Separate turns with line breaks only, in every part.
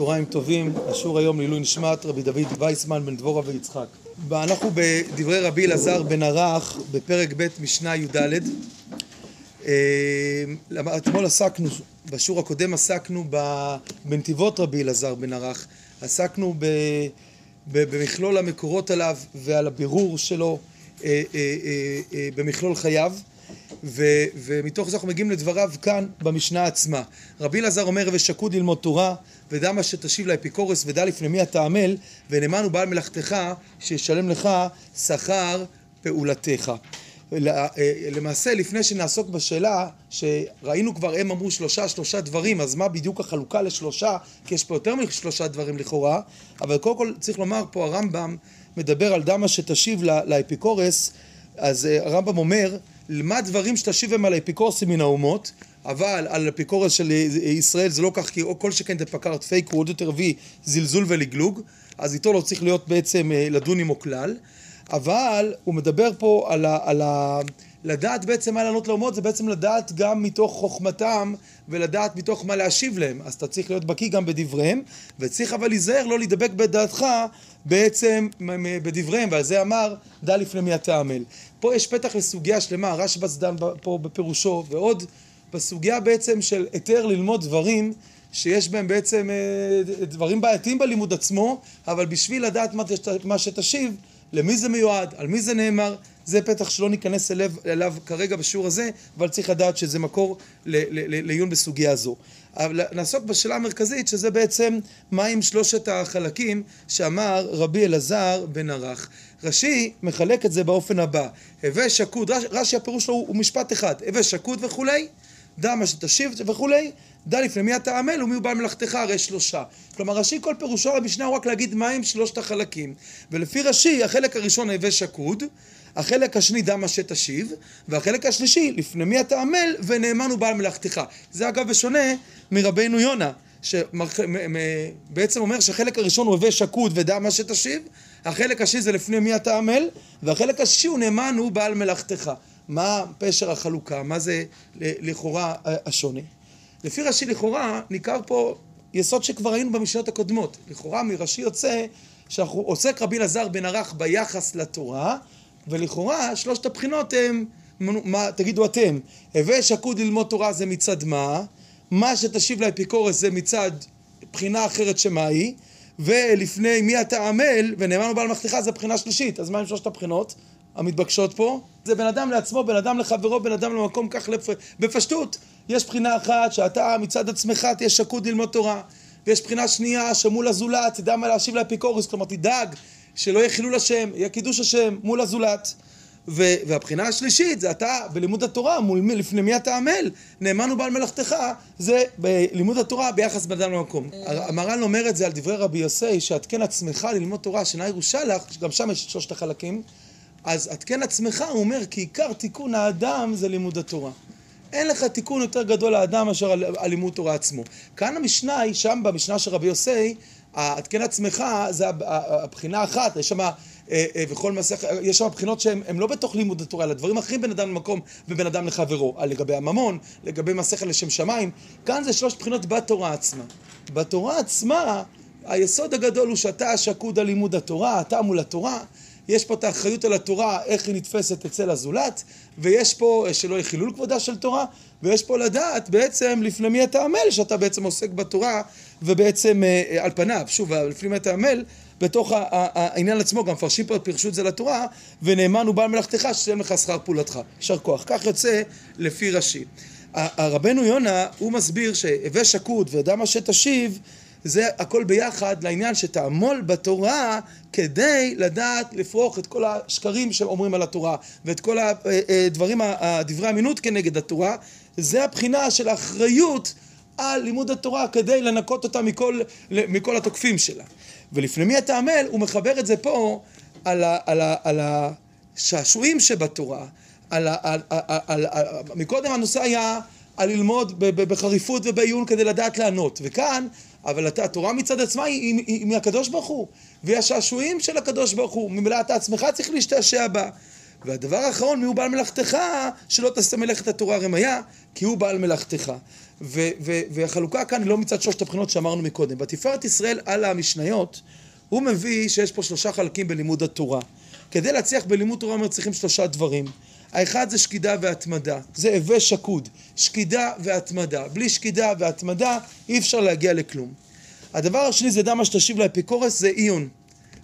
צהריים טובים, השיעור היום לעילוי נשמת רבי דוד וייסמן בן דבורה ויצחק. אנחנו בדברי רבי אלעזר בן ערך בפרק ב' משנה י"ד. אתמול עסקנו, בשיעור הקודם עסקנו בנתיבות רבי אלעזר בן ערך, עסקנו במכלול המקורות עליו ועל הבירור שלו במכלול חייו ומתוך זה אנחנו מגיעים לדבריו כאן במשנה עצמה. רבי אלעזר אומר ושקוד ללמוד תורה ודע מה שתשיב לאפיקורס ודע לפני מי אתה עמל ונאמן הוא בעל מלאכתך שישלם לך שכר פעולתך. למעשה לפני שנעסוק בשאלה שראינו כבר הם אמרו שלושה שלושה דברים אז מה בדיוק החלוקה לשלושה כי יש פה יותר משלושה דברים לכאורה אבל קודם כל צריך לומר פה הרמב"ם מדבר על דע מה שתשיב לאפיקורס אז הרמב"ם אומר למד דברים שתשיב הם על האפיקורסים מן האומות אבל על אפיקורס של ישראל זה לא כך כי כל שכן דפקרת פייק הוא עוד יותר הביא זלזול ולגלוג אז איתו לא צריך להיות בעצם לדון עמו כלל. אבל הוא מדבר פה על, ה, על ה, לדעת בעצם מה לענות לאומות זה בעצם לדעת גם מתוך חוכמתם ולדעת מתוך מה להשיב להם. אז אתה צריך להיות בקיא גם בדבריהם וצריך אבל להיזהר לא להידבק בדעתך בעצם בדבריהם ועל זה אמר דע לפני מי אתה עמל פה יש פתח לסוגיה שלמה רשב"ץ דן פה בפירושו ועוד בסוגיה בעצם של היתר ללמוד דברים שיש בהם בעצם דברים בעייתיים בלימוד עצמו אבל בשביל לדעת מה שתשיב למי זה מיועד, על מי זה נאמר זה פתח שלא ניכנס אליו, אליו כרגע בשיעור הזה אבל צריך לדעת שזה מקור לעיון בסוגיה הזו. אבל נעסוק בשאלה המרכזית שזה בעצם מהם שלושת החלקים שאמר רבי אלעזר בן ערך. רש"י מחלק את זה באופן הבא. הווה שקוד, רש"י הפירוש שלו הוא משפט אחד הווה שקוד וכולי דע מה שתשיב וכולי דע לפני מי אתה עמל ומי הוא בעל מלאכתך הרי שלושה. כלומר רש"י כל פירושו למשנה הוא רק להגיד מהם שלושת החלקים. ולפי רש"י החלק הראשון הווה שקוד החלק השני דע מה שתשיב והחלק השלישי לפני מי אתה עמל ונאמן הוא בעל מלאכתך. זה אגב בשונה מרבנו יונה שבעצם אומר שהחלק הראשון הוא הווה שקוד ודע מה שתשיב החלק השני זה לפני מי אתה עמל והחלק השישי הוא נאמן הוא בעל מלאכתך מה פשר החלוקה? מה זה לכאורה השוני? לפי רש"י לכאורה ניכר פה יסוד שכבר היינו במשנות הקודמות לכאורה מרש"י יוצא שאנחנו עוסק רבי אלעזר בן ערך ביחס לתורה ולכאורה שלושת הבחינות הם מה תגידו אתם הווה שקוד ללמוד תורה זה מצד מה מה שתשיב לאפיקורס זה מצד בחינה אחרת שמה היא ולפני מי אתה עמל ונאמן בעל מחתיכה זה בחינה שלישית אז מה עם שלושת הבחינות המתבקשות פה? זה בן אדם לעצמו, בן אדם לחברו, בן אדם למקום כך לפ... בפשטות. יש בחינה אחת שאתה מצד עצמך תהיה שקוד ללמוד תורה. ויש בחינה שנייה שמול הזולת תדע מה להשיב לאפיקורס כלומר תדאג שלא יהיה חילול השם, יהיה קידוש השם מול הזולת. ו... והבחינה השלישית זה אתה בלימוד התורה מול מי, לפני מי אתה עמל. נאמן ובעל מלאכתך זה בלימוד התורה ביחס בן אדם למקום. המר"ן אומר את זה על דברי רבי יוסי שעדכן עצמך ללמוד תורה שינה ירושה לך גם שם יש שלושת החלקים אז עדכן עצמך, הוא אומר, כי עיקר תיקון האדם זה לימוד התורה. אין לך תיקון יותר גדול לאדם מאשר על, על לימוד תורה עצמו. כאן המשנה היא, שם במשנה של רבי יוסי, עדכן עצמך זה הבחינה אחת, יש שם וכל מסך, יש שם בחינות שהן לא בתוך לימוד התורה, אלא דברים אחרים בין אדם למקום ובין אדם לחברו, לגבי הממון, לגבי מסכת לשם שמיים, כאן זה שלוש בחינות בתורה עצמה. בתורה עצמה, היסוד הגדול הוא שאתה שקוד על לימוד התורה, אתה מול התורה, יש פה את האחריות על התורה, איך היא נתפסת אצל הזולת, ויש פה שלא יהיה חילול כבודה של תורה, ויש פה לדעת בעצם לפני מי אתה עמל, שאתה בעצם עוסק בתורה, ובעצם על פניו, שוב, לפני מי אתה עמל, בתוך העניין עצמו, גם מפרשים פה, פירשו את זה לתורה, ונאמן הוא בעל מלאכתך, שתהיה לך שכר פעולתך. יישר כוח. כך יוצא לפי רש"י. הרבנו יונה, הוא מסביר שהווה שקוד וידע מה שתשיב, זה הכל ביחד לעניין שתעמול בתורה כדי לדעת לפרוח את כל השקרים שאומרים על התורה ואת כל הדברים, דברי אמינות כנגד התורה. זה הבחינה של האחריות על לימוד התורה כדי לנקות אותה מכל, מכל התוקפים שלה. ולפני מי אתה עמל הוא מחבר את זה פה על, ה, על, ה, על השעשועים שבתורה על ה, על, על, על, מקודם הנושא היה על ללמוד בחריפות ובעיון כדי לדעת לענות. וכאן אבל התורה מצד עצמה היא, היא, היא מהקדוש ברוך הוא והיא השעשועים של הקדוש ברוך הוא ממילא אתה עצמך צריך להשתעשע בה והדבר האחרון, מי הוא בעל מלאכתך, שלא תעשה מלאכת התורה רמיה, כי הוא בעל מלאכתך. ו- ו- והחלוקה כאן היא לא מצד שלושת הבחינות שאמרנו מקודם. בתפארת ישראל על המשניות, הוא מביא שיש פה שלושה חלקים בלימוד התורה. כדי להצליח בלימוד תורה, אומר, צריכים שלושה דברים. האחד זה שקידה והתמדה, זה הווה שקוד, שקידה והתמדה. בלי שקידה והתמדה אי אפשר להגיע לכלום. הדבר השני זה דמה שתשיב לאפיקורס, זה עיון,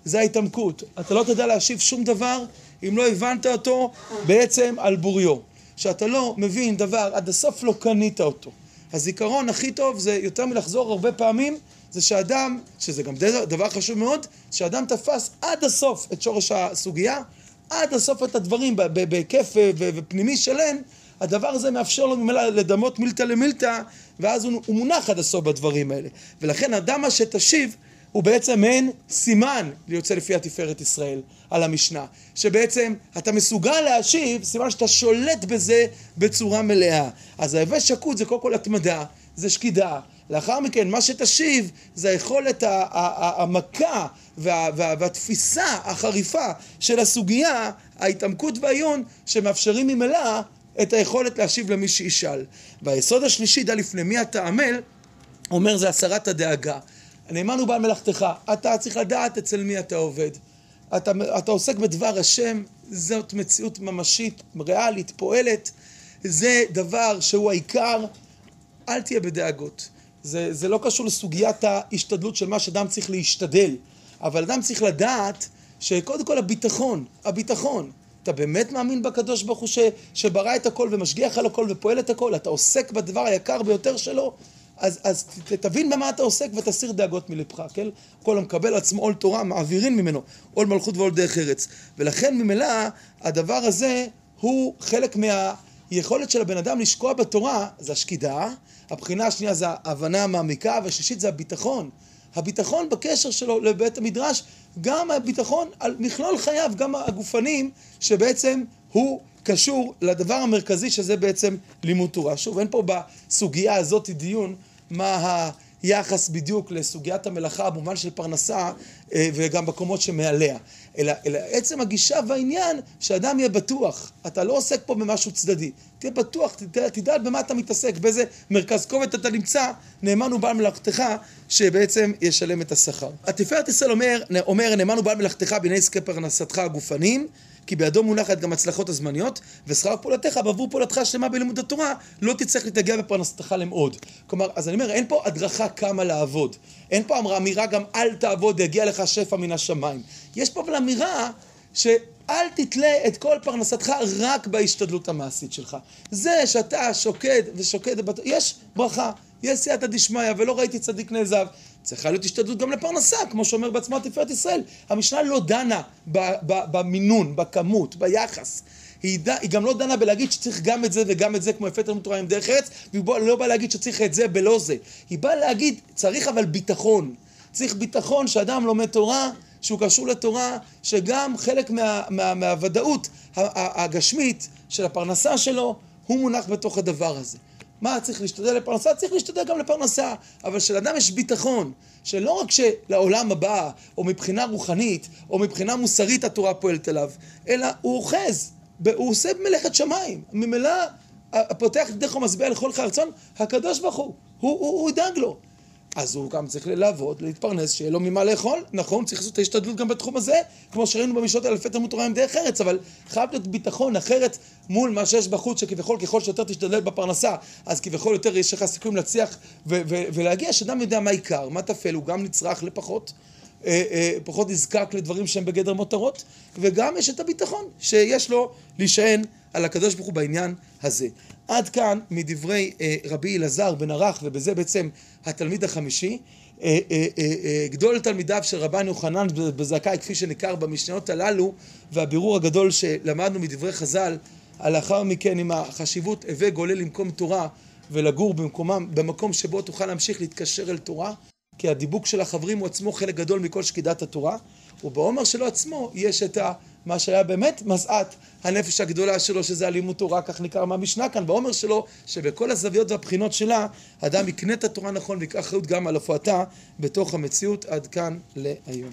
זה ההתעמקות. אתה לא תדע להשיב שום דבר אם לא הבנת אותו בעצם על בוריו. שאתה לא מבין דבר, עד הסוף לא קנית אותו. הזיכרון הכי טוב זה יותר מלחזור הרבה פעמים, זה שאדם, שזה גם דבר חשוב מאוד, שאדם תפס עד הסוף את שורש הסוגיה, עד הסוף את הדברים בהיקף ופנימי שלם, הדבר הזה מאפשר לו ממילא לדמות מילתא למילתא, ואז הוא, הוא מונח עד הסוף בדברים האלה. ולכן אדם שתשיב הוא בעצם מעין סימן ליוצא לפי התפארת ישראל על המשנה. שבעצם אתה מסוגל להשיב, סימן שאתה שולט בזה בצורה מלאה. אז ההווה שקוד זה קודם כל התמדה, זה שקידה. לאחר מכן, מה שתשיב זה היכולת המכה וה, וה, והתפיסה החריפה של הסוגיה, ההתעמקות והעיון, שמאפשרים ממילא את היכולת להשיב למי שישאל. והיסוד השלישי, דע לפני מי אתה עמל, אומר זה הסרת הדאגה. הנאמן הוא בעל מלאכתך, אתה צריך לדעת אצל מי אתה עובד. אתה, אתה עוסק בדבר השם, זאת מציאות ממשית, ריאלית, פועלת, זה דבר שהוא העיקר, אל תהיה בדאגות. זה, זה לא קשור לסוגיית ההשתדלות של מה שאדם צריך להשתדל, אבל אדם צריך לדעת שקודם כל הביטחון, הביטחון, אתה באמת מאמין בקדוש ברוך הוא ש, שברא את הכל ומשגיח על הכל ופועל את הכל, אתה עוסק בדבר היקר ביותר שלו, אז, אז תבין במה אתה עוסק ותסיר דאגות מלבך, כן? כל המקבל עצמו עול תורה, מעבירים ממנו עול מלכות ועול דרך ארץ. ולכן ממילא הדבר הזה הוא חלק מהיכולת של הבן אדם לשקוע בתורה, זה השקידה, הבחינה השנייה זה ההבנה המעמיקה, והשלישית זה הביטחון. הביטחון בקשר שלו לבית המדרש, גם הביטחון על מכלול חייו, גם הגופנים, שבעצם הוא קשור לדבר המרכזי שזה בעצם לימוד תורה. שוב, אין פה בסוגיה הזאת דיון מה היחס בדיוק לסוגיית המלאכה במובן של פרנסה אה, וגם בקומות שמעליה. אלא, אלא עצם הגישה והעניין שאדם יהיה בטוח. אתה לא עוסק פה במשהו צדדי. תהיה בטוח, תדע, תדע במה אתה מתעסק, באיזה מרכז כובד אתה נמצא, נאמן הוא בעל מלאכתך שבעצם ישלם את השכר. התפארת ישראל אומר, אומר נאמן הוא בעל מלאכתך בעיני עסקי פרנסתך הגופניים כי בידו מונחת גם הצלחות הזמניות, ושכר פעולתך בעבור פעולתך השלמה בלימוד התורה, לא תצטרך להתגע בפרנסתך למאוד. כלומר, אז אני אומר, אין פה הדרכה כמה לעבוד. אין פה אמירה גם אל תעבוד, יגיע לך שפע מן השמיים. יש פה אבל אמירה שאל תתלה את כל פרנסתך רק בהשתדלות המעשית שלך. זה שאתה שוקד ושוקד, יש ברכה, יש סייעתא דשמיא, ולא ראיתי צדיק נעזב. צריכה להיות השתדלות גם לפרנסה, כמו שאומר בעצמו תפארת ישראל. המשנה לא דנה במינון, בכמות, ביחס. היא, ד... היא גם לא דנה בלהגיד שצריך גם את זה וגם את זה כמו יפה תלמוד תורה עם דרך ארץ, והיא לא באה להגיד שצריך את זה בלא זה. היא באה להגיד, צריך אבל ביטחון. צריך ביטחון שאדם לומד תורה, שהוא קשור לתורה, שגם חלק מה, מה, מהוודאות הגשמית של הפרנסה שלו, הוא מונח בתוך הדבר הזה. מה צריך להשתדל לפרנסה? צריך להשתדל גם לפרנסה. אבל שלאדם יש ביטחון, שלא רק שלעולם הבא, או מבחינה רוחנית, או מבחינה מוסרית התורה פועלת אליו, אלא הוא אוחז, הוא עושה מלאכת שמיים. ממילא, הפותח דרך המזבח לכל חרצון, הקדוש ברוך הוא, הוא, הוא, הוא ידאג לו. אז הוא גם צריך לעבוד, להתפרנס, שיהיה לו ממה לאכול. נכון, צריך לעשות את ההשתדלות גם בתחום הזה, כמו שראינו במשעות אלפי תלמוד תורה עם דרך ארץ, אבל חייב להיות ביטחון אחרת מול מה שיש בחוץ, שכביכול ככל שיותר תשתדל בפרנסה, אז כביכול יותר יש לך סיכויים להצליח ולהגיע, שאדם יודע מה עיקר, מה טפל, הוא גם נצרך לפחות. אה, אה, פחות נזקק לדברים שהם בגדר מותרות, וגם יש את הביטחון שיש לו להישען על הקדוש ברוך הוא בעניין הזה. עד כאן מדברי אה, רבי אלעזר בן ערך, ובזה בעצם התלמיד החמישי. גדול תלמידיו של רבן יוחנן בזכאי, כפי שניכר במשניות הללו, והבירור הגדול שלמדנו מדברי חז"ל, לאחר מכן עם החשיבות הווה גולל למקום תורה ולגור במקומם, במקום שבו תוכל להמשיך להתקשר אל תורה, כי הדיבוק של החברים הוא עצמו חלק גדול מכל שקידת התורה, ובעומר שלו עצמו יש את ה... מה שהיה באמת משאת הנפש הגדולה שלו, שזה הלימוד תורה, כך ניכר מהמשנה כאן, בעומר שלו, שבכל הזוויות והבחינות שלה, אדם יקנה את התורה נכון ויקח אחריות גם על הופעתה בתוך המציאות עד כאן להיום.